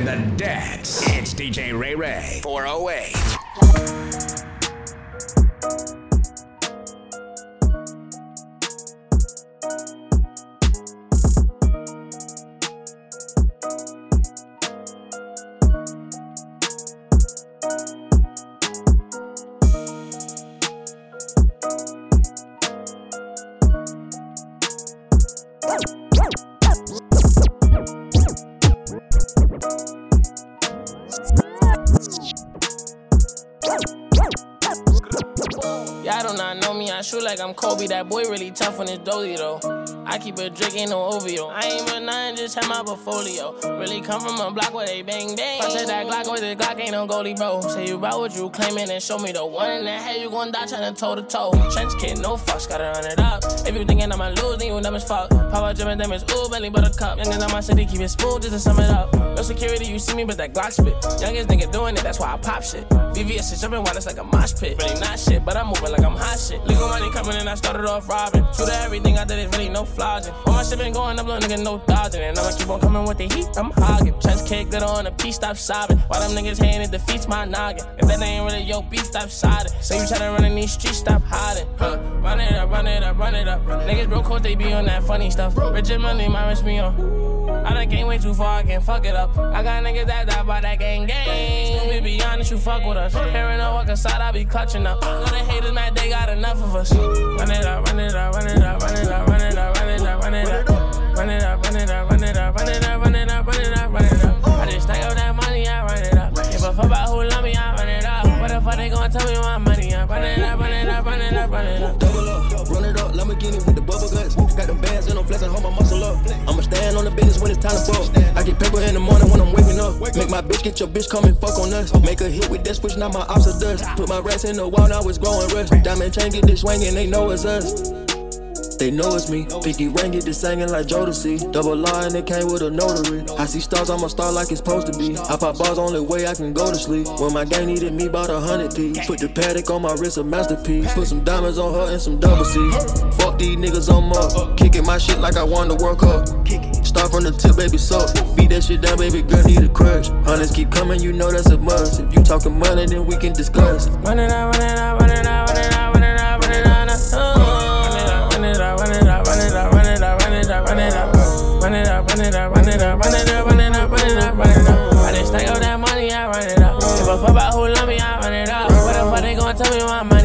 Rockin' the dance. It's DJ Ray Ray 408. Kobe. That boy really tough on his dolly though. I keep a drink, ain't no OVO. I ain't with nothing, just have my portfolio. Really come from a block where they bang bang. Punch at that Glock with the Glock, ain't no goalie, bro. Say you about what you claiming and show me the one in the head, you gon' die tryna toe to toe. Trench kid, no fucks, gotta run it up. If you thinking I'ma lose, then you dumb as fuck. Power them is ooh, belly buttercup. Youngest on my city, keep it smooth just to sum it up. No security, you see me, but that Glock spit. Youngest nigga doing it, that's why I pop shit. VVS is jumping wild, it's like a mosh pit. Really not shit, but I'm moving like I'm hot shit. Legal money coming and I started off robbing. True to everything I did is really no flogging. All my shit been going up, little nigga, no dodging. And I'ma keep on coming with the heat, I'm hogging. Chest kick, glitter on the piece, stop sobbing. While them niggas hating, it defeats my noggin. If that ain't really your beat, stop siding. Say you tryna run in these streets, stop hiding. Huh, run it up, run it up, run it up. Niggas broke course, they be on that funny stuff. Rich and money, my rich me on. I done came way too far, I can't fuck it up. I got niggas that die by that gang gang. Stupid, be honest, you fuck with us. Hearing no walk inside, I be clutching up. Know the haters mad, they got enough of us. Run it up, run it up, run it up, run it up, run it up, run it up, run it up. Run it up, run it up, run it up, run it up, run it up, run it up, run it up. I just stack up that money, I run it up. Give a fuck about who love me, I run it up. What the fuck they gon' tell me my money? I run it up, run it up, run it up, run it up. Double up, run it up, Lamborghini with the bubble guts. Got them bands and I'm flexing, hold my muscle up. I'ma stand on the business when it's time to bust. I get paper in the morning when I'm waking up. Make my bitch get your bitch come and fuck on us. Make a hit with that switch, now my ops are dust. Put my rats in the wall, now it's growing rust. Diamond chain get this swinging, they know it's us. They know it's me. Pinky ring get this singing like Jodeci. Double line, it came with a notary. I see stars, I'm a star like it's supposed to be. I pop bars, only way I can go to sleep. When my gang needed me, bought a hundred piece. Put the Patek on my wrist, a masterpiece. Put some diamonds on her and some double C. Fuck these niggas on up. Kicking my shit like I won the World Cup. Start from the tip, baby, so beat that shit down, baby girl, need a crush. Hunters keep coming, you know that's a must. If you talking money, then we can discuss. Run it up, run it up, run it up. I just stack up that money, I run it up. Give a fuck about who love me, I run it up. What the fuck they gon' tell me my money?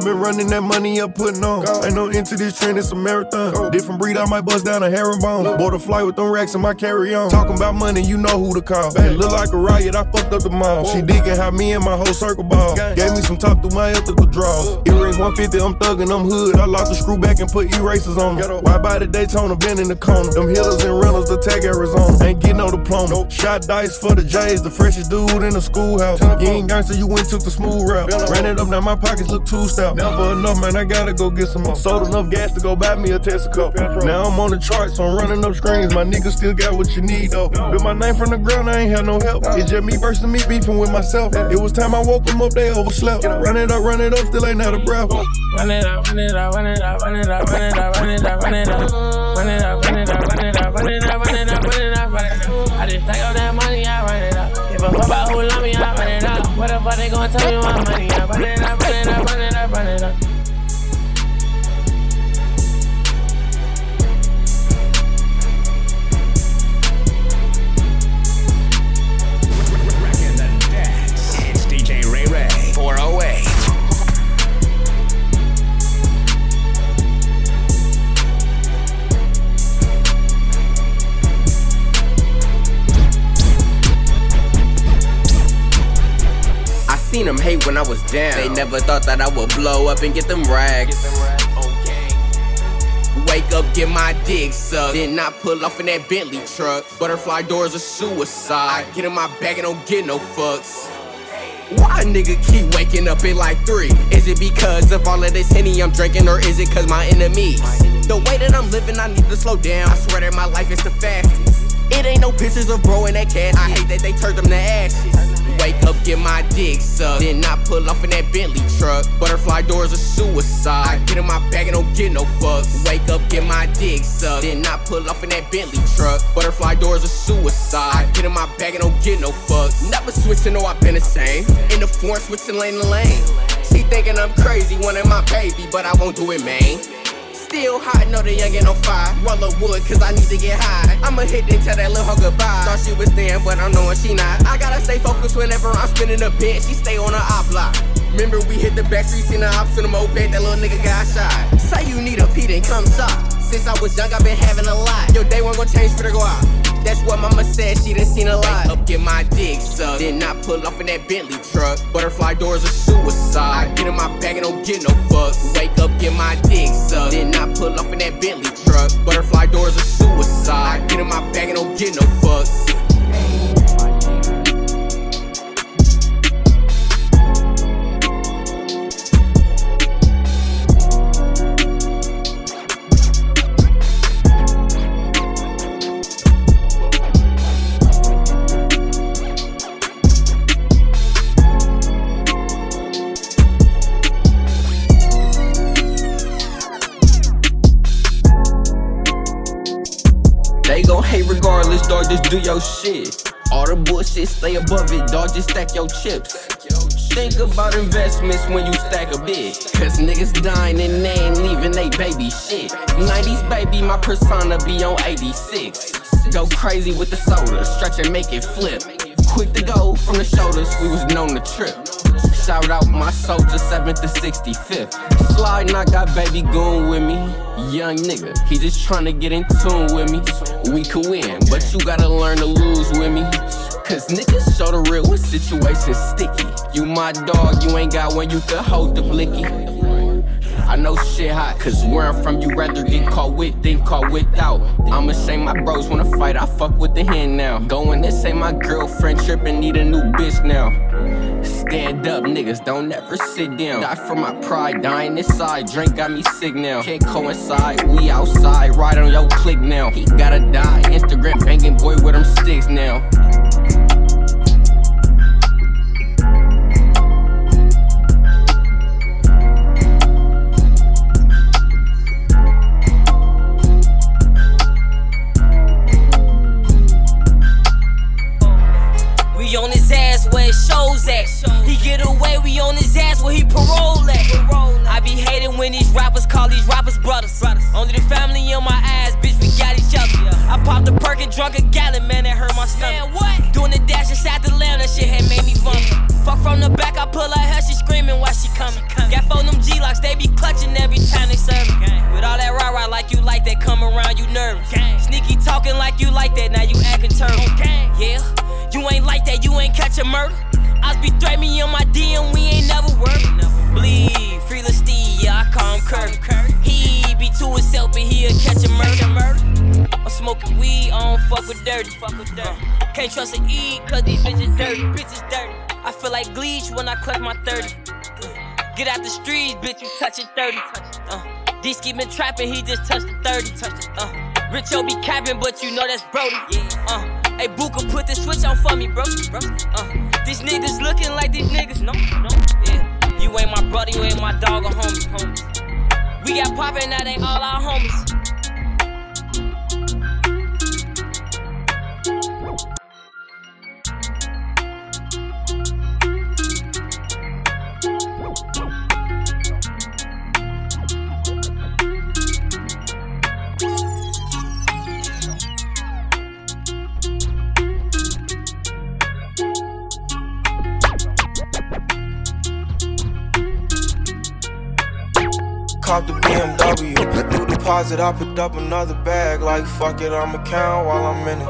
I've been running that money up, putting on. Ain't no into this trend, it's a marathon. Different breed, I might bust down a herringbone. Bought a flight with them racks in my carry on. Talking about money, you know who to call. It look like a riot, I fucked up the mall. She digging how me and my whole circle ball. Gave me some top through my ethical draw. Earrings 150, I'm thugging, I'm hood. I locked the screw back and put erasers on them. Why by the Daytona, been in the corner. Them hitters and rentals attack Arizona. Ain't get no diploma. Shot dice for the J's, the freshest dude in the schoolhouse. You ain't gangster, you went took the smooth route. Ran it up, now my pockets look too stout. Never enough, man, I gotta go get some more. Sold enough gas to go buy me a Texaco. Now I'm on the charts, so I'm running up screens. My niggas still got what you need, though. Built my name from the ground, I ain't had no help. It's just me versus me beefing with myself. It was time I woke them up, they overslept. Run it up, run it up, still ain't out of breath. Up, run it up, run it up, run it up, run it up, run it up, run it up. Run it up, run it up, run it up, run it up, fuck they gon' tell me my money? I run it up, run up, run up, run up. I was down. They never thought that I would blow up and get them rags. Wake up, get my dick sucked. Then I pull off in that Bentley truck. Butterfly doors are suicide. I get in my bag and don't get no fucks. Why a nigga keep waking up at like three? Is it because of all of this henny I'm drinking, or is it cause my enemies? The way that I'm living, I need to slow down. I swear that my life is the fastest. It ain't no pictures of bro in that cash. I hate that they turned them to ashes. Wake up, get my dick sucked. Then I pull off in that Bentley truck. Butterfly doors are suicide. I get in my bag and don't get no fucks. Wake up, get my dick sucked. Then I pull off in that Bentley truck. Butterfly doors are suicide. I get in my bag and don't get no fucks. Never switching, no, I've been the same. In the foreign, switching lane to lane. She thinking I'm crazy, wanting my baby, but I won't do it, man. Still hot, know the young ain't on fire. Roll up wood, cause I need to get high. I'ma hit and tell that little hoe goodbye. Thought she was there, but I'm knowing she not. I gotta stay focused whenever I'm spinning a bit. She stay on her op block. Remember we hit the back streets in the ops in the moped, that little nigga got shot. Say you need a P, then come shop. Since I was young, I've been having a lot. Your day one gon' change for the go out. That's what mama said, she done seen a lot. Up, get my dick sucked. Then I pull off in that Bentley truck. Butterfly doors are suicide. I get investments when you stack a bit. Cause niggas dying and they ain't leaving they baby shit. 90s baby, my persona be on 86. Go crazy with the soda, stretch and make it flip. The shoulders, we was known to trip. Shout out my soldier, 7th to 65th. Slide, I got baby goon with me. Young nigga, he just tryna get in tune with me. We can win, but you gotta learn to lose with me. Cause niggas show the real when situations sticky. You my dog, you ain't got one you can hold the blicky. I know shit hot, cause where I'm from, you rather get caught with than caught without. I'ma say my bros wanna fight, I fuck with the hen now. Going and say my girlfriend trippin', need a new bitch now. Stand up, niggas, don't ever sit down. Die for my pride, dying inside. Drink got me sick now. Can't coincide, we outside. Ride on your click now. He gotta die. Instagram banging boy with them sticks now. on his ass where it shows at. He get away, we on his ass where he parole at. I be hating when these rappers call these rappers brothers. Only the family in my eyes, bitch, we got each other. I popped a perk and drunk a gallon, man, that hurt my stomach. what? Doing the dash inside the lamb, that shit had made me vomit. Fuck from the back, I pull her hair, she screaming while she coming. Got phone them G-locks, they be clutching every time they serve With all that rah-rah like you like that, come around, you nervous. Sneaky talking like you like that, now you acting turtle. Yeah trapping, he be to himself, but he a catchin' murder. I'm smokin' weed. I don't fuck with dirty. Can't trust an E 'cause these bitches dirty. Bitches dirty. I feel like Gleez when I clutch my thirty. Get out the streets, bitch. You touchin' thirty? Uh. Dees keepin' trapin'. He just touched the 30. Uh, Rich be capping, but you know that's Brody. Uh, hey, Booker, put the switch on for me, bro. bro. Uh, these niggas looking like these niggas. No, no, yeah. You ain't my brother, you ain't my dog or homie. homie. We got poppin', that ain't all our homies. Cop the BMW. New deposit, I picked up another bag. Like, fuck it, I'ma count while I'm in it.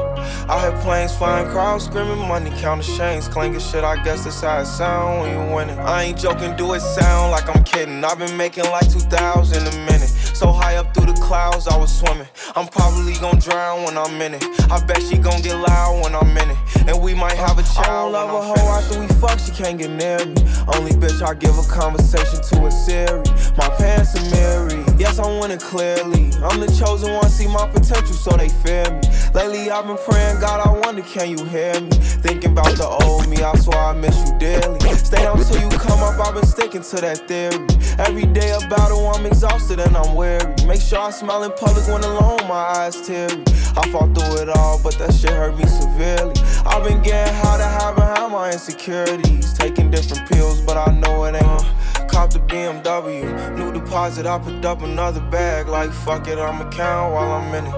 I hear planes flying, crowds screaming, money counting chains, clanking shit. I guess that's how it sound when you winning. I ain't joking, do it sound like I'm kidding. I've been making like 2,000 a minute. So high up through the clouds, I was swimming. I'm probably gonna drown when I'm in it. I bet she gon' get loud when I'm in it. And we might have a child. I don't love a hoe after we fuck, she can't get near me. Only bitch I give a conversation to a Siri. My pants are mirrored. Yes, I want it clearly. I'm the chosen one, see my potential, so they fear me. Lately, I've been praying, God, I wonder, can you hear me? Thinking about the old me, I swear I miss you dearly. Stay down till you come up, I've been sticking to that theory. Every day a battle, I'm exhausted and I'm weary. Make sure I smile in public when alone, my eyes teary. I fought through it all, but that shit hurt me severely. I've been getting high to hide behind my insecurities. Taking different pills, but I know it ain't. Cop the BMW, new deposit, I picked up another bag. Like fuck it, I'ma count while I'm in it.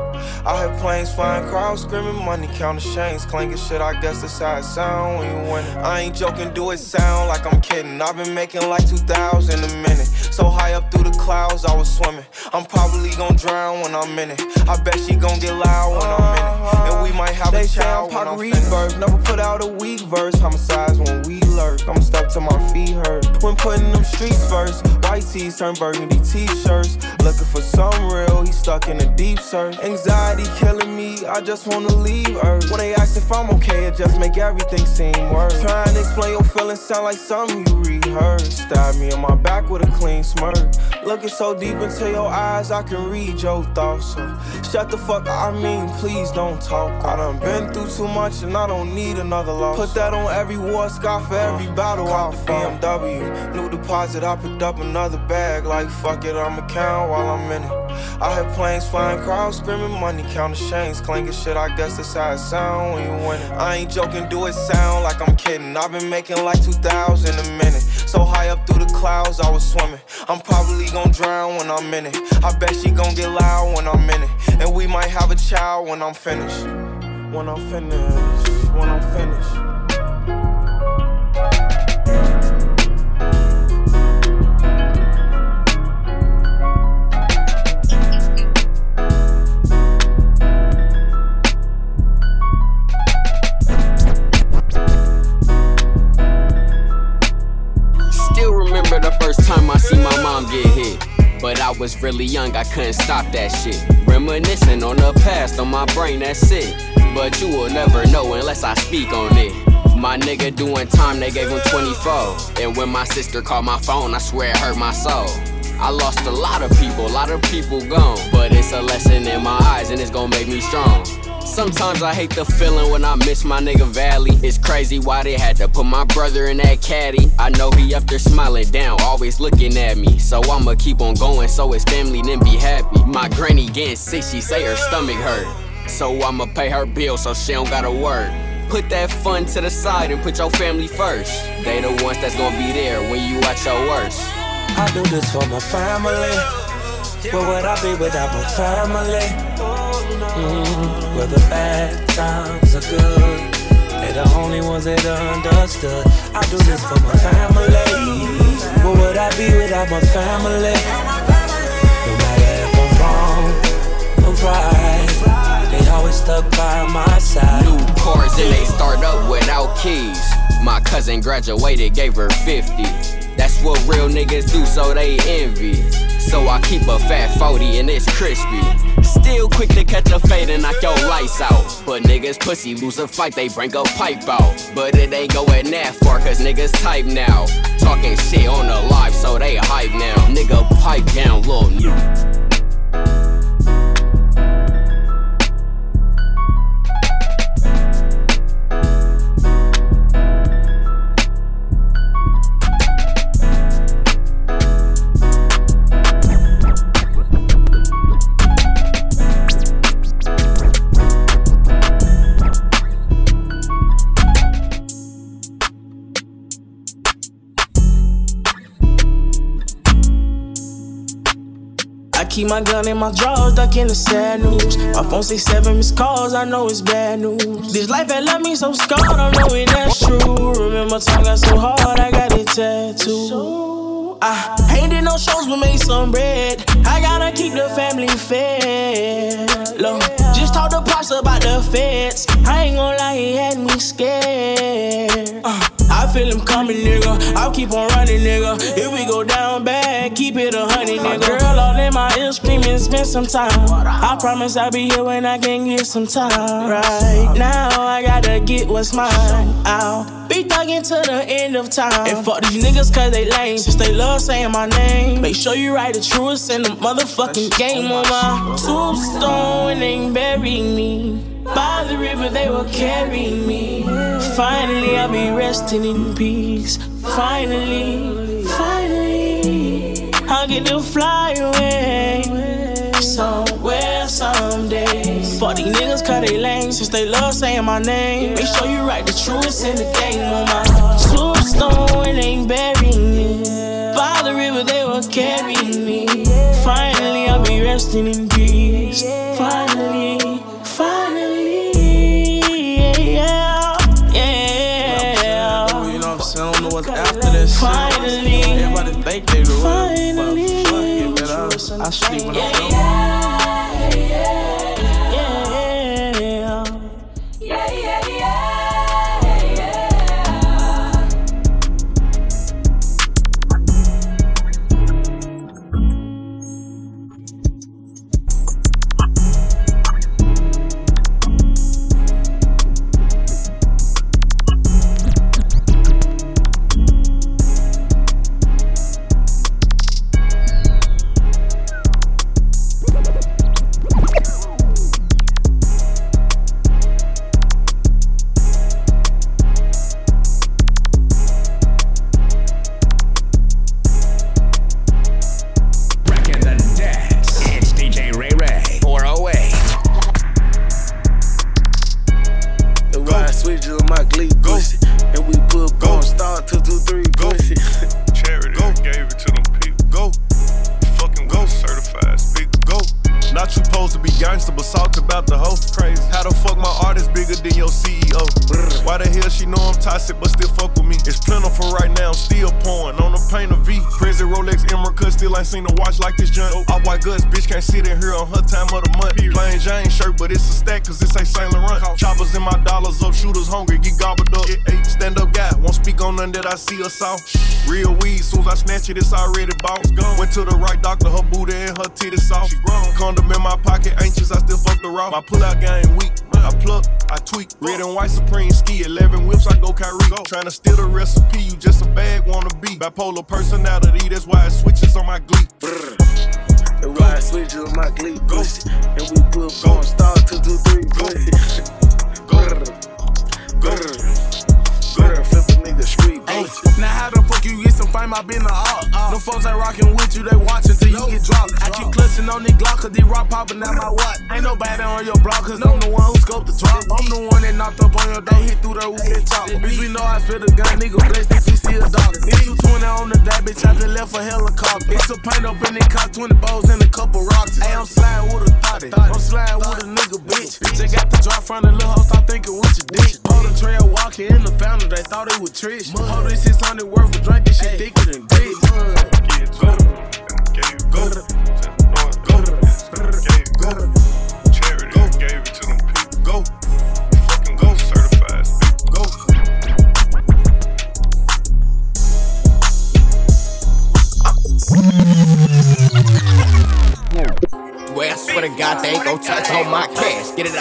I hear planes flying, crowds screaming, money counting chains, clanking shit. I guess that's how it sound when you win it. I ain't joking, do it sound like I'm kidding. I've been making like 2,000 a minute. So high up through the clouds, I was swimming. I'm probably gonna drown when I'm in it. I bet she gon' get loud when I'm in it. And we might have they a child when I'm rebirth. Never put out a weak verse. Homicides when we lurk. I'm stuck to my feet hurt. When putting them streets first. White tees turn burgundy t-shirts. Looking for some real, he stuck in a deep search. Anxiety killing me, I just wanna leave Earth. When they ask if I'm okay, it just make everything seem worse. Trying to explain your feelings sound like something you rehearsed. Stab me on my back with a clean smirk. Looking so deep into your eyes, I can read your thoughts. So shut the fuck up, I mean, please don't talk. I done been through too much and I don't need another loss. Put that on every war scar for every uh, battle. Cop the BMW, new deposit, I picked up another bag. Like fuck it, I'ma count while I'm in it. I hear planes flying, crowds screaming, money counting chains, clanking shit. I guess that's how it sound when you win it. I ain't joking, do it sound like I'm kidding. I've been making like 2,000 a minute. So high up through the clouds, I was swimming. I'm probably gonna drown when I'm in it. I bet she gon' get loud when I'm in it. And we might have a child when I'm finished. When I'm finished. When I'm finished. I was really young, I couldn't stop that shit. Reminiscing on the past, on my brain, that's it. But you will never know unless I speak on it. My nigga doing time, they gave him 24. And when my sister called my phone, I swear it hurt my soul. I lost a lot of people, a lot of people gone. But it's a lesson in my eyes, and it's gonna make me strong. Sometimes I hate the feeling when I miss my nigga Valley. It's crazy why they had to put my brother in that caddy. I know he up there smiling down, always looking at me. So I'ma keep on going so his family then be happy. My granny getting sick, she say her stomach hurt. So I'ma pay her bill so she don't gotta work. Put that fun to the side and put your family first. They the ones that's gonna be there when you at your worst. I do this for my family. Where would I be without my family? Mm, where the bad times are good. They're the only ones that are understood. I do this for my family. What would I be without my family? No matter if I'm wrong or right, they always stuck by my side. New cars and they start up without keys. My cousin graduated, gave her 50. That's what real niggas do, so they envy. So I keep a fat 40 and it's crispy. Still quick to catch a fade and knock your lights out. But niggas pussy lose a fight, they bring a pipe out. But it ain't going that far, cause niggas type now. Talking shit on the live, so they hype now. Nigga, pipe down, little new. Keep my gun in my drawers, duck in the sad news. My phone say seven missed calls, I know it's bad news. This life had left me so scarred, I'm knowing that's true. Remember, time got so hard, I got it tattooed. I ain't did no shows, but made some bread. I gotta keep the family fed. Look, just talk to pops about the feds. I ain't gonna lie, he had me scared. Uh, feel him coming, nigga. I'll keep on running, nigga. If we go down bad, keep it a honey, nigga. Girl, all in my ear screaming, spend some time. I promise I'll be here when I can get some time. Right now, I gotta get what's mine. I'll be thugging to the end of time. And fuck these niggas cause they lame. Since they love saying my name. Make sure you write the truest in the motherfucking game on my tombstone and bury me. By the river they will carry me. Finally, I'll be resting in peace. Finally, finally, I'll get to fly away. Somewhere, someday. Fuck these niggas, cause they lame. Since they love saying my name. Make sure you write the truest in the game on my tombstone and they bury me. By the river they will carry me. Finally, I'll be resting in peace. Soon as I snatch it, it's already bought. Went to the right doctor, her booty and her titties soft. Condom in my pocket, anxious, I still fuck the raw. My pull out game weak. I pluck, I tweak. Red and white Supreme ski, 11 whips, I go Kyrie. Go to steal the recipe, you just a bag wanna be. Bipolar personality, that's why it switches on my glee. The ride switches on my glee pussy. And we put Go. on start two, two, three Go. pussy. Go. Go. A street Hey, now how the fuck you get some fame? I been the art. No folks ain't rockin' with you, they watchin' till you get dropped. I keep clutching on these Glock, cause these rock poppin' out my what? Ain't nobody on your block, cause I'm the one who scoped the drop. I'm the one that knocked up on your door, hit through the roof and chop. Bitch, we know I spit a gun, nigga, blessed if we see a dog. It's 220 on the day, bitch, I just left a helicopter. It's a paint up in the cop, 20 bows and a couple rocks. Hey, I'm sliding with a thotty. I'm sliding with a nigga, bitch. Just got the drop from the little hoe, stop thinking with your dick. Hold the trail walking in the fountain, they thought it was Trish. Hold this 600 worth of drink, this shit thicker than grits. Get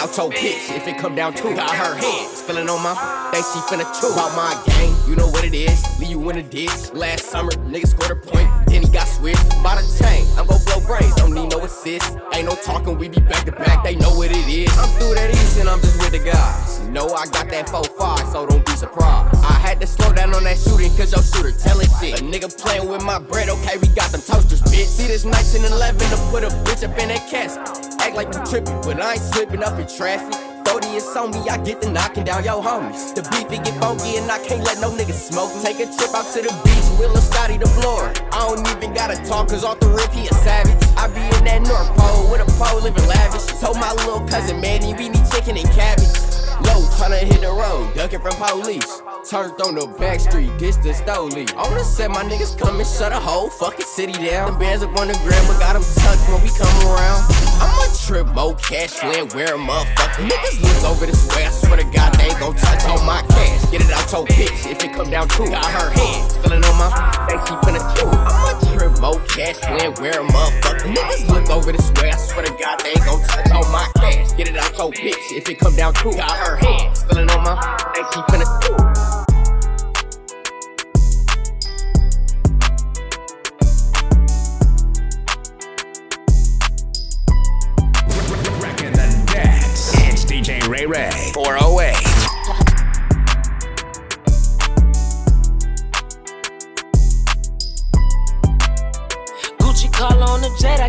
out your bitch if it come down to. Got her hands feeling on my, think she finna chew. About my game, you know what it is. Leave you in the ditch. Last summer, nigga scored a point, then he got switched. By the chain, I'm brains, don't need no assist. Ain't no talking, we be back to back, they know what it is. I'm through that east and I'm just with the guys. You know I got that 4-5, so don't be surprised. I had to slow down on that shooting, cause your shooter telling shit. A nigga playing with my bread, okay, we got them toasters, bitch. See this 1911 to put a bitch up in that casket. Act like you trippin', but I ain't slipping up in traffic. 30 is on me, I get the knocking down your homies. The beef it get funky and I can't let no niggas smoke. Take a trip out to the beach, Will and Scotty the floor. I don't even gotta talk, cause off the rip he a savage. I be in that North Pole with a pole living lavish. Told my little cousin Manny we need chicken and cabbage. Low, tryna hit the road, ducking from police. Turned on the back street, this the stoli. I wanna set my niggas come and shut a whole fucking city down. The bands up on the gram, but got them tucked when we come around. I'ma trip more cash, flare, wear a motherfucker. Niggas look over this way, I swear to God, they ain't gon' touch on my cash. Get it out your bitch if it come down true. Got her hands, feeling on my, they keep in the two. I'ma trip more cash, wear a motherfucker. Niggas look over this way, I swear to God, they ain't gon' touch my cash. Get it out your bitch if it come down. Got her hands, feeling on my. It's DJ Ray Ray. 408.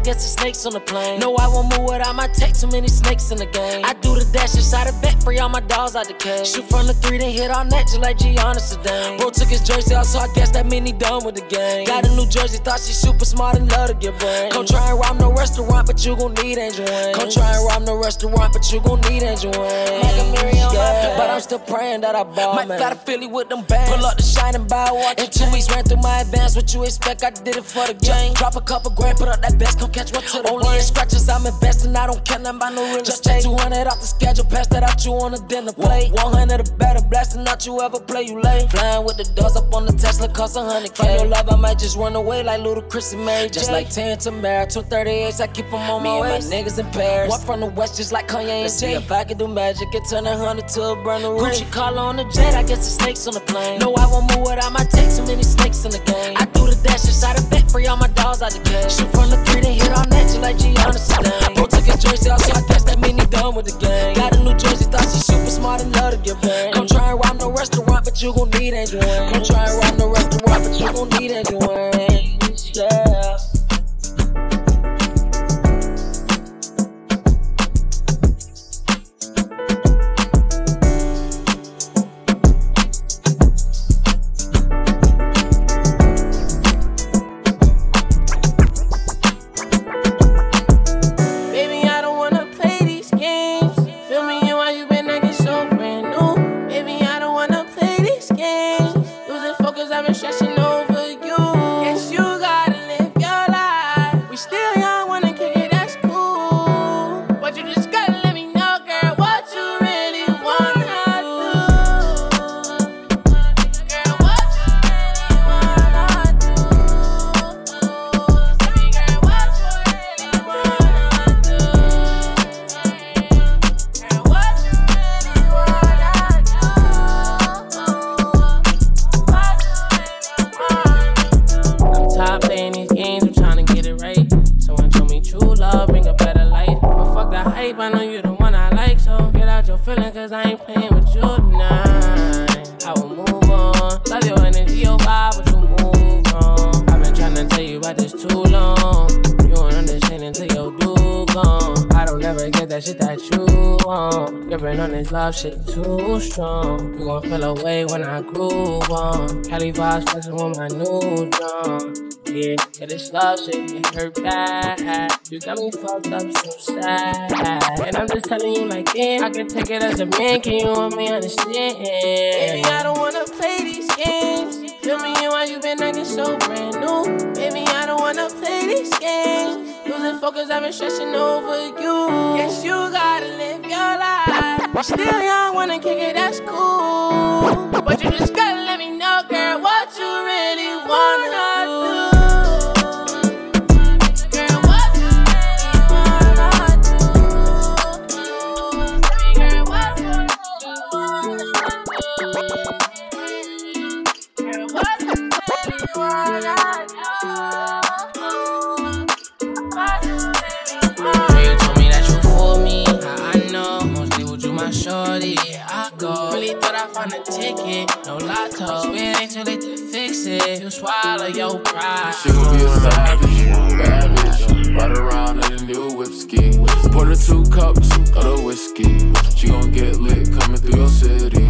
Guess the snakes on the plane. No, I won't move without my tech, too many snakes in the game. I do the dash inside the bet, free all my dogs out the cage. Shoot from the three, then hit all net, just like Gianna Sedan. Bro took his jersey off, so I guess that mean he done with the game. Got a new jersey, thought she super smart and love to get brain. Come try and rob no restaurant, but you gon' need Angel Wayne. Come try and rob no restaurant, but you gon' need Angel Wayne. Yeah, but I'm still praying that I ball, Might got a Philly with them bands. Pull up the shine and buy a watch. In two weeks, ran through my advance. What you expect? I did it for the gang. Drop a couple grand, put up that best, come catch one to the Only in scratches, I'm investing. I don't care nothing about no real Just estate. 200 off the schedule, pass that out you on a dinner plate. 100 or better, blasting out you ever play, you late. Flying with the doors up on the Tesla, cost a hundred K. From your love, I might just run away like Ludacris and Mary. Just like 10 to Mary, 238s, I keep them on my waist. My niggas in Paris. Walk from the west just like Kanye and Jay. If I could do magic, it turn a hundred to a brand new Gucci collar on the jet, I guess the snakes on the plane. No, I won't move without my take, too many snakes in the game. I do the dash inside the bet, free all my dogs out the cage. Shoot from the three, then hit all net, just like Gianna Sedan. Bro took his jersey off, so I guess that mean he done with the game. Got a new jersey, thought she super smart and love to get brain. Come try and rob no restaurant, but you gon' need Angel Wayne. Come try and rob no restaurant, but you gon' need Angel Wayne. Yeah. Yeah, yeah, this love shit it hurt bad. You got me fucked up so sad. And I'm just telling you like, yeah, I can take it as a man. Can you want me understand? Baby, I don't wanna play these games. Feel me and why you been acting so brand new. Baby, I don't wanna play these games. Losing focus, I've been stressing over you. Guess you gotta live your life. Still young, wanna kick it, that's cool. But you just gotta let me know, girl, no lotto. It ain't too late to fix it. You swallow your pride. She gon' be a savage, bad bitch. Ride around in a new whip ski. Pour her two cups of the whiskey. She gon' get lit coming through your city.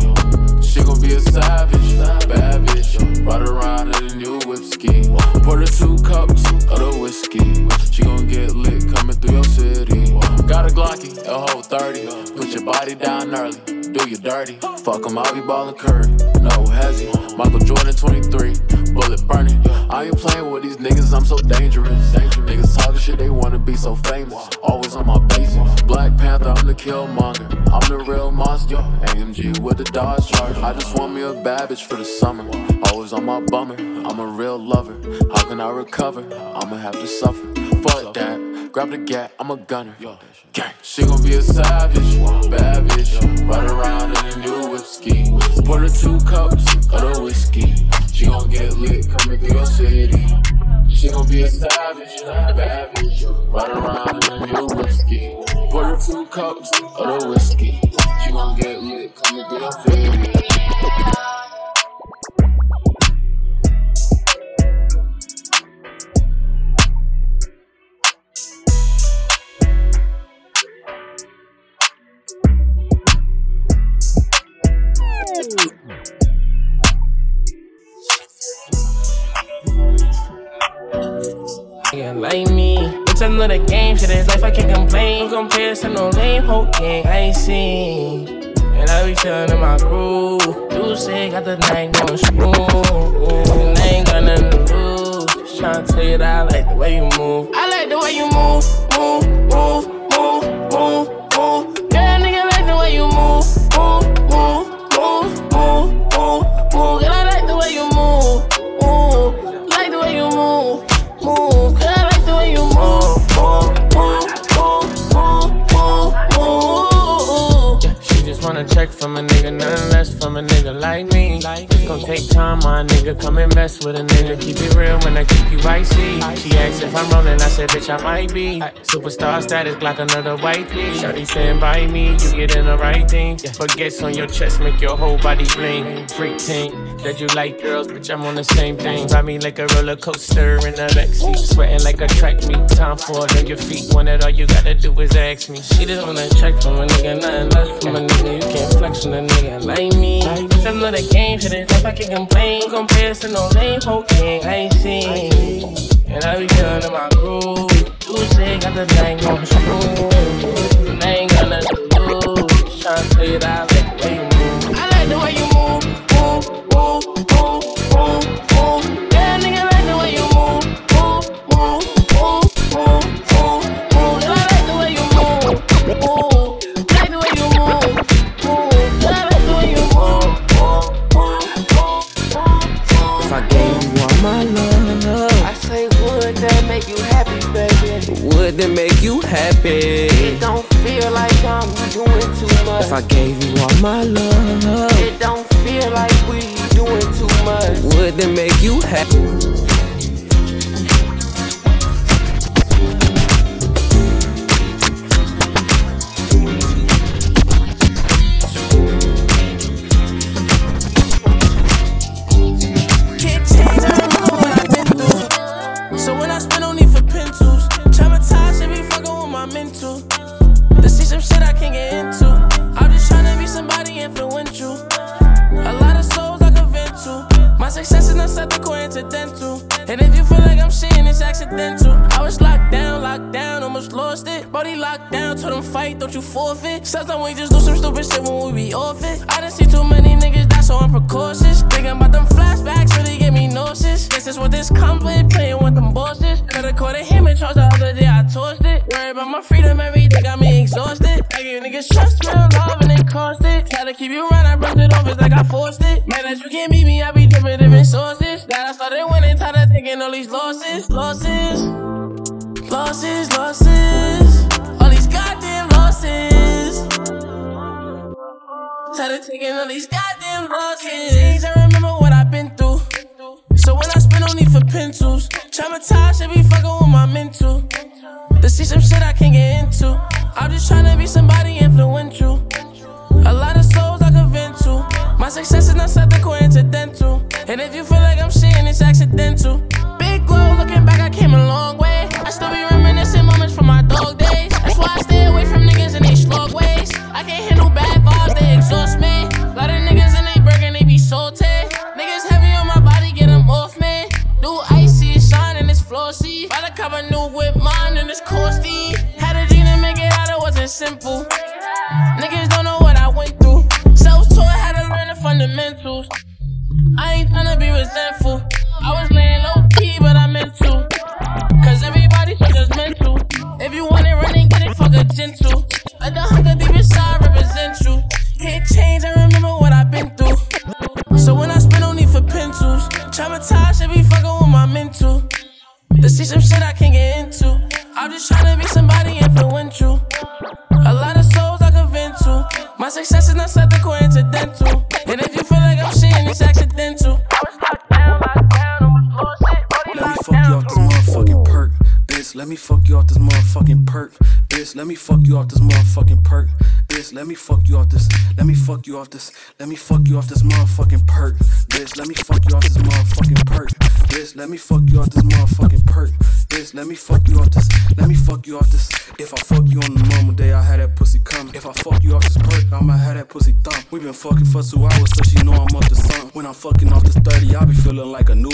She gon' be a savage, bad bitch. Ride around in a new whip ski. Pour her two cups of the whiskey. She gon' get lit coming through your city. Got a Glocky, a whole 30. Put your body down early. do you dirty. Fuck 'em, I'll be ballin' Curry. No hezzy. Michael Jordan 23, bullet burning. I ain't playing with these niggas, I'm so dangerous. Niggas talking shit, they wanna be so famous. Always on my bases. Black Panther, I'm the killmonger. I'm the real monster. AMG with the Dodge Charger. I just want me a bad bitch for the summer. Always on my bummer. I'm a real lover. How can I recover? I'ma have to suffer. Fuck that. Grab the gat, I'm a gunner. Gang. She gon' be a savage, bad bitch. Ride around in a new whiskey. Pour her two cups of the whiskey. She gon' get lit, coming through your city. She gon' be a savage, bad bitch. Ride around in a new whiskey. Pour her two cups of the whiskey. Complain. No comparison, no lame hoe gang, I ain't seen. And I be chillin' in my crew. You say got the night going smooth. And I ain't got nothing to lose. Just tryna tell you that I like the way you move. I like the way you move, move, move, said, bitch, I might be. Superstar status, like another white tee. Shawty stand by me, you get in the right thing. Baguettes on your chest, make your whole body bling. Freak ting, that you like girls, bitch, I'm on the same thing. Ride me like a roller coaster in the backseat. Sweating like a track meet. Time for it on your feet. Want it, all you gotta do is ask me. She just wanna check from a nigga, nothing less from a nigga. You can't flex on a nigga like me. Some of the game, shit is if I can complain. No Comparison, no lame hoe king, I ain't seen. And I be say got you forfeit. Sometimes we just do some stupid shit when we be off it. I done see too many niggas die, so I'm precautious. Thinking about them flashbacks really give me nauseous. This is what this comes with, playing with them bosses. Cut a quarter him and charge the other day, I tossed it. Worry about my freedom, everything got me exhausted. I give niggas trust, real love, and it cost it. Try to keep you around, I brushed it off, it's like I forced it. Man, that you can't beat me, I be dripping different sources. That I started winning, tired of taking all these losses, losses, losses, losses. Taking all these goddamn losses. I remember what I've been through. So when I spend on for pencils, traumatized, they be fucking with my mental. To see some shit I can't get into. I'm just trying to be somebody influential. A lot of souls I can vent to. My success is not something coincidental. And if you feel like I'm shitting, it's accidental. Big glow, looking back, I came a long way. I still be reminiscing moments from my dog days. That's why I stay away from niggas in they slug ways. I can't handle bad vibes, they exhaust me. simple. Niggas don't know what I went through. Self taught how to learn the fundamentals. I ain't tryna be resentful. I was laying low key, but I meant to. Cause everybody's just mental. If you want it running, get it Fuck a gentle. Let the hunger deep inside represent you. Can't change, I remember what I've been through. So when I spend, no need for pencils. Traumatized, should be fucking with my mental. To see some shit I can't get into. I'm just trying to be somebody success is not something coincidental. Let me fuck you off this motherfucking perk. Bitch, let me fuck you off this motherfucking perk. Bitch, let me fuck you off this. Let me fuck you off this. Let me fuck you off this motherfucking perk. Bitch, let me fuck you off this motherfucking perk. Bitch, let me fuck you off this motherfucking perk. Bitch, let me fuck you off this. Let me fuck you off this. If I fuck you on the normal day, I had that pussy coming. If I fuck you off this perk, I'ma have that pussy thump. We been fucking for two hours, so she know I'm up to something. When I'm fucking off this 30, I be feeling like a new.